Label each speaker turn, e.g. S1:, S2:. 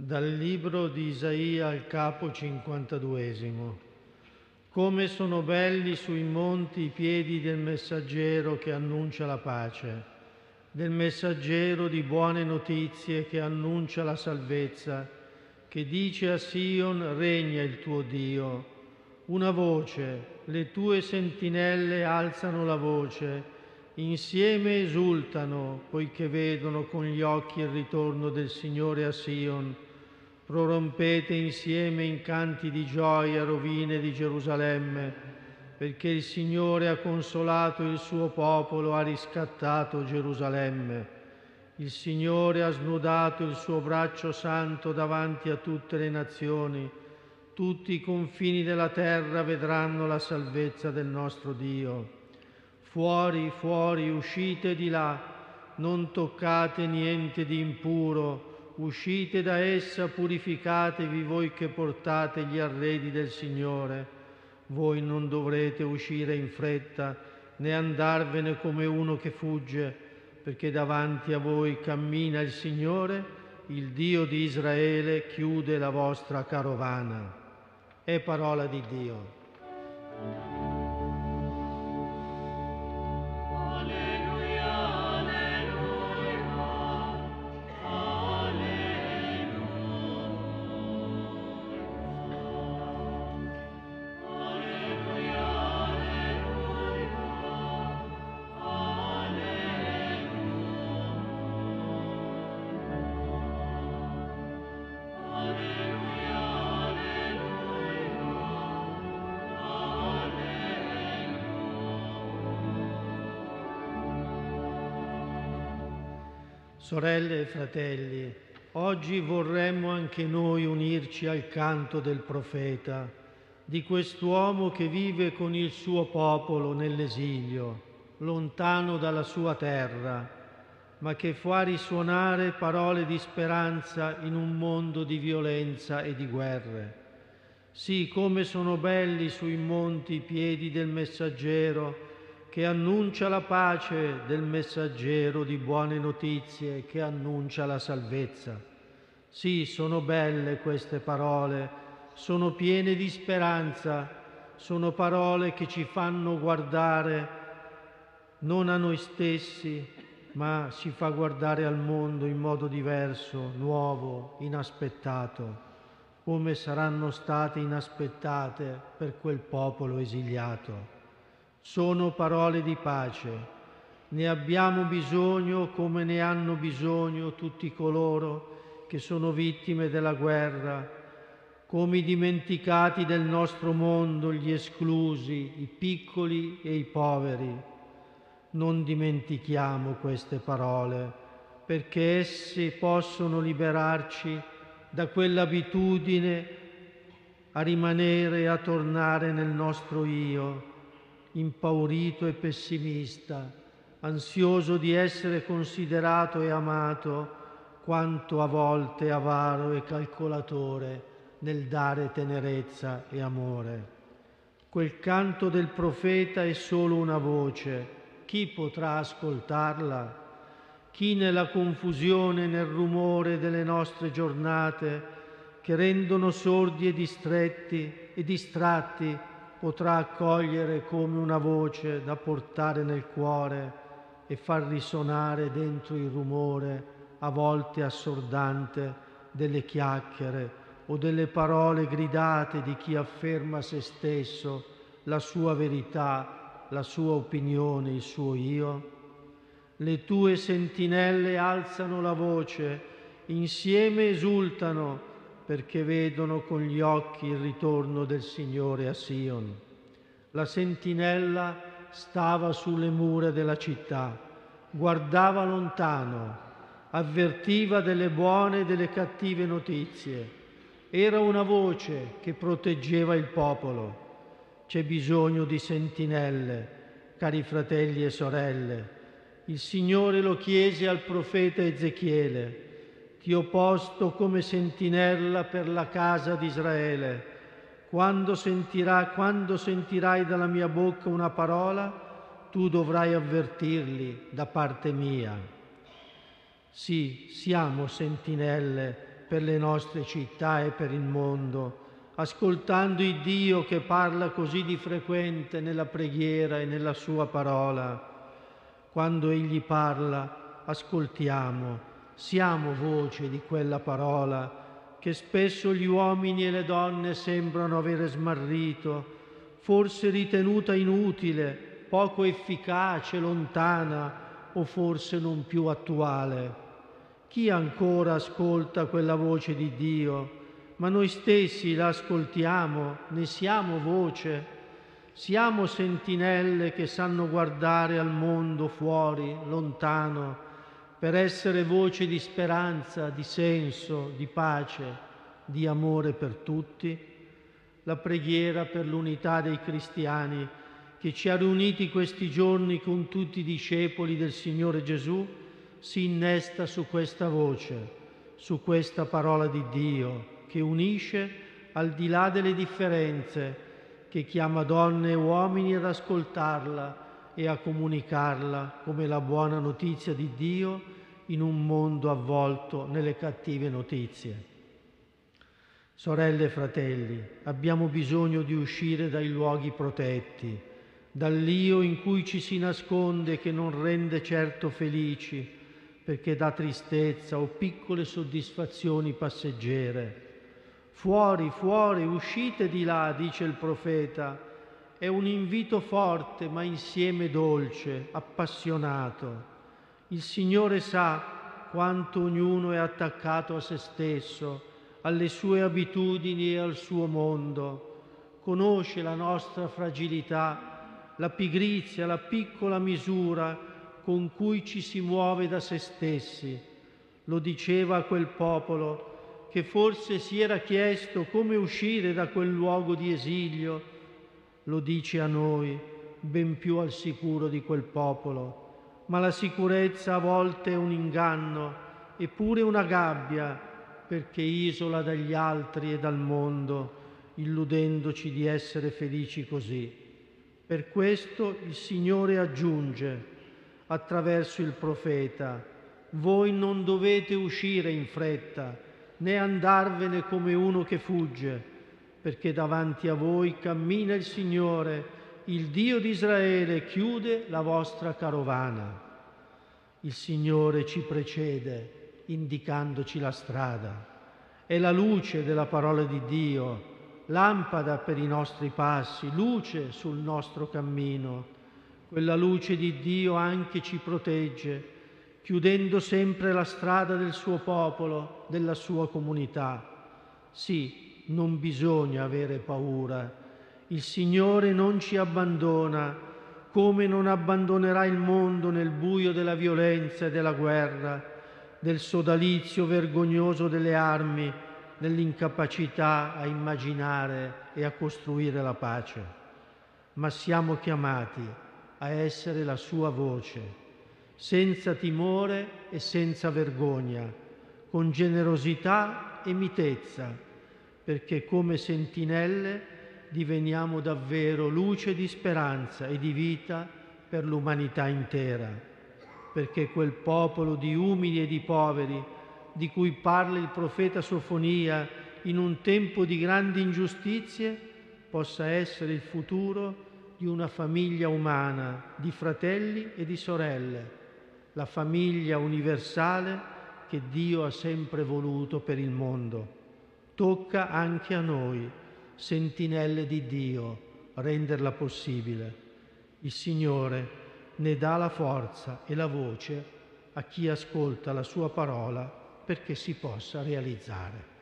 S1: Dal libro di Isaia al capo 52. Come sono belli sui monti i piedi del messaggero che annuncia la pace, del messaggero di buone notizie che annuncia la salvezza, che dice a Sion regna il tuo Dio. Una voce, le tue sentinelle alzano la voce, insieme esultano poiché vedono con gli occhi il ritorno del Signore a Sion prorompete insieme in canti di gioia rovine di Gerusalemme, perché il Signore ha consolato il suo popolo, ha riscattato Gerusalemme. Il Signore ha snudato il suo braccio santo davanti a tutte le nazioni. Tutti i confini della terra vedranno la salvezza del nostro Dio. Fuori, fuori, uscite di là, non toccate niente di impuro, uscite da essa, purificatevi voi che portate gli arredi del Signore. Voi non dovrete uscire in fretta né andarvene come uno che fugge, perché davanti a voi cammina il Signore, il Dio di Israele chiude la vostra carovana. È parola di Dio. Sorelle e fratelli, oggi vorremmo anche noi unirci al canto del profeta, di quest'uomo che vive con il suo popolo nell'esilio, lontano dalla sua terra, ma che fa risuonare parole di speranza in un mondo di violenza e di guerre. Sì, come sono belli sui monti i piedi del messaggero, che annuncia la pace del messaggero di buone notizie, che annuncia la salvezza. Sì, sono belle queste parole, sono piene di speranza, sono parole che ci fanno guardare non a noi stessi, ma ci fa guardare al mondo in modo diverso, nuovo, inaspettato, come saranno state inaspettate per quel popolo esiliato sono parole di pace. Ne abbiamo bisogno come ne hanno bisogno tutti coloro che sono vittime della guerra, come i dimenticati del nostro mondo, gli esclusi, i piccoli e i poveri. Non dimentichiamo queste parole perché esse possono liberarci da quell'abitudine a rimanere e a tornare nel nostro io impaurito e pessimista, ansioso di essere considerato e amato, quanto a volte avaro e calcolatore nel dare tenerezza e amore. Quel canto del profeta è solo una voce, chi potrà ascoltarla? Chi nella confusione, nel rumore delle nostre giornate, che rendono sordi e distretti e distratti potrà accogliere come una voce da portare nel cuore e far risonare dentro il rumore, a volte assordante, delle chiacchiere o delle parole gridate di chi afferma se stesso, la sua verità, la sua opinione, il suo io? Le tue sentinelle alzano la voce, insieme esultano perché vedono con gli occhi il ritorno del Signore a Sion. La sentinella stava sulle mura della città, guardava lontano, avvertiva delle buone e delle cattive notizie. Era una voce che proteggeva il popolo. C'è bisogno di sentinelle, cari fratelli e sorelle. Il Signore lo chiese al profeta Ezechiele ti ho posto come sentinella per la casa di Israele. Quando, sentirà, quando sentirai dalla mia bocca una parola, tu dovrai avvertirli da parte mia. Sì, siamo sentinelle per le nostre città e per il mondo, ascoltando il Dio che parla così di frequente nella preghiera e nella sua parola. Quando Egli parla, ascoltiamo, siamo voce di quella parola che spesso gli uomini e le donne sembrano avere smarrito, forse ritenuta inutile, poco efficace, lontana o forse non più attuale. Chi ancora ascolta quella voce di Dio? Ma noi stessi la ascoltiamo, ne siamo voce, siamo sentinelle che sanno guardare al mondo fuori, lontano, per essere voce di speranza, di senso, di pace, di amore per tutti? La preghiera per l'unità dei cristiani che ci ha riuniti questi giorni con tutti i discepoli del Signore Gesù si innesta su questa voce, su questa parola di Dio che unisce al di là delle differenze, che chiama donne e uomini ad ascoltarla e a comunicarla come la buona notizia di Dio in un mondo avvolto nelle cattive notizie. Sorelle e fratelli, abbiamo bisogno di uscire dai luoghi protetti, dall'io in cui ci si nasconde che non rende certo felici, perché dà tristezza o piccole soddisfazioni passeggere. Fuori, fuori, uscite di là, dice il profeta, è un invito forte ma insieme dolce, appassionato. Il Signore sa quanto ognuno è attaccato a se stesso, alle sue abitudini e al suo mondo. Conosce la nostra fragilità, la pigrizia, la piccola misura con cui ci si muove da se stessi. Lo diceva a quel popolo che forse si era chiesto come uscire da quel luogo di esilio lo dice a noi, ben più al sicuro di quel popolo. Ma la sicurezza a volte è un inganno, eppure una gabbia, perché isola dagli altri e dal mondo, illudendoci di essere felici così. Per questo il Signore aggiunge, attraverso il profeta, voi non dovete uscire in fretta, né andarvene come uno che fugge, perché davanti a voi cammina il Signore, il Dio di Israele chiude la vostra carovana. Il Signore ci precede indicandoci la strada. È la luce della parola di Dio, lampada per i nostri passi, luce sul nostro cammino. Quella luce di Dio anche ci protegge, chiudendo sempre la strada del suo popolo, della sua comunità. Sì, non bisogna avere paura. Il Signore non ci abbandona, come non abbandonerà il mondo nel buio della violenza e della guerra, del sodalizio vergognoso delle armi, dell'incapacità a immaginare e a costruire la pace. Ma siamo chiamati a essere la sua voce, senza timore e senza vergogna, con generosità e mitezza perché come sentinelle diveniamo davvero luce di speranza e di vita per l'umanità intera, perché quel popolo di umili e di poveri di cui parla il profeta Sofonia in un tempo di grandi ingiustizie possa essere il futuro di una famiglia umana, di fratelli e di sorelle, la famiglia universale che Dio ha sempre voluto per il mondo. Tocca anche a noi, sentinelle di Dio, renderla possibile. Il Signore ne dà la forza e la voce a chi ascolta la sua parola perché si possa realizzare.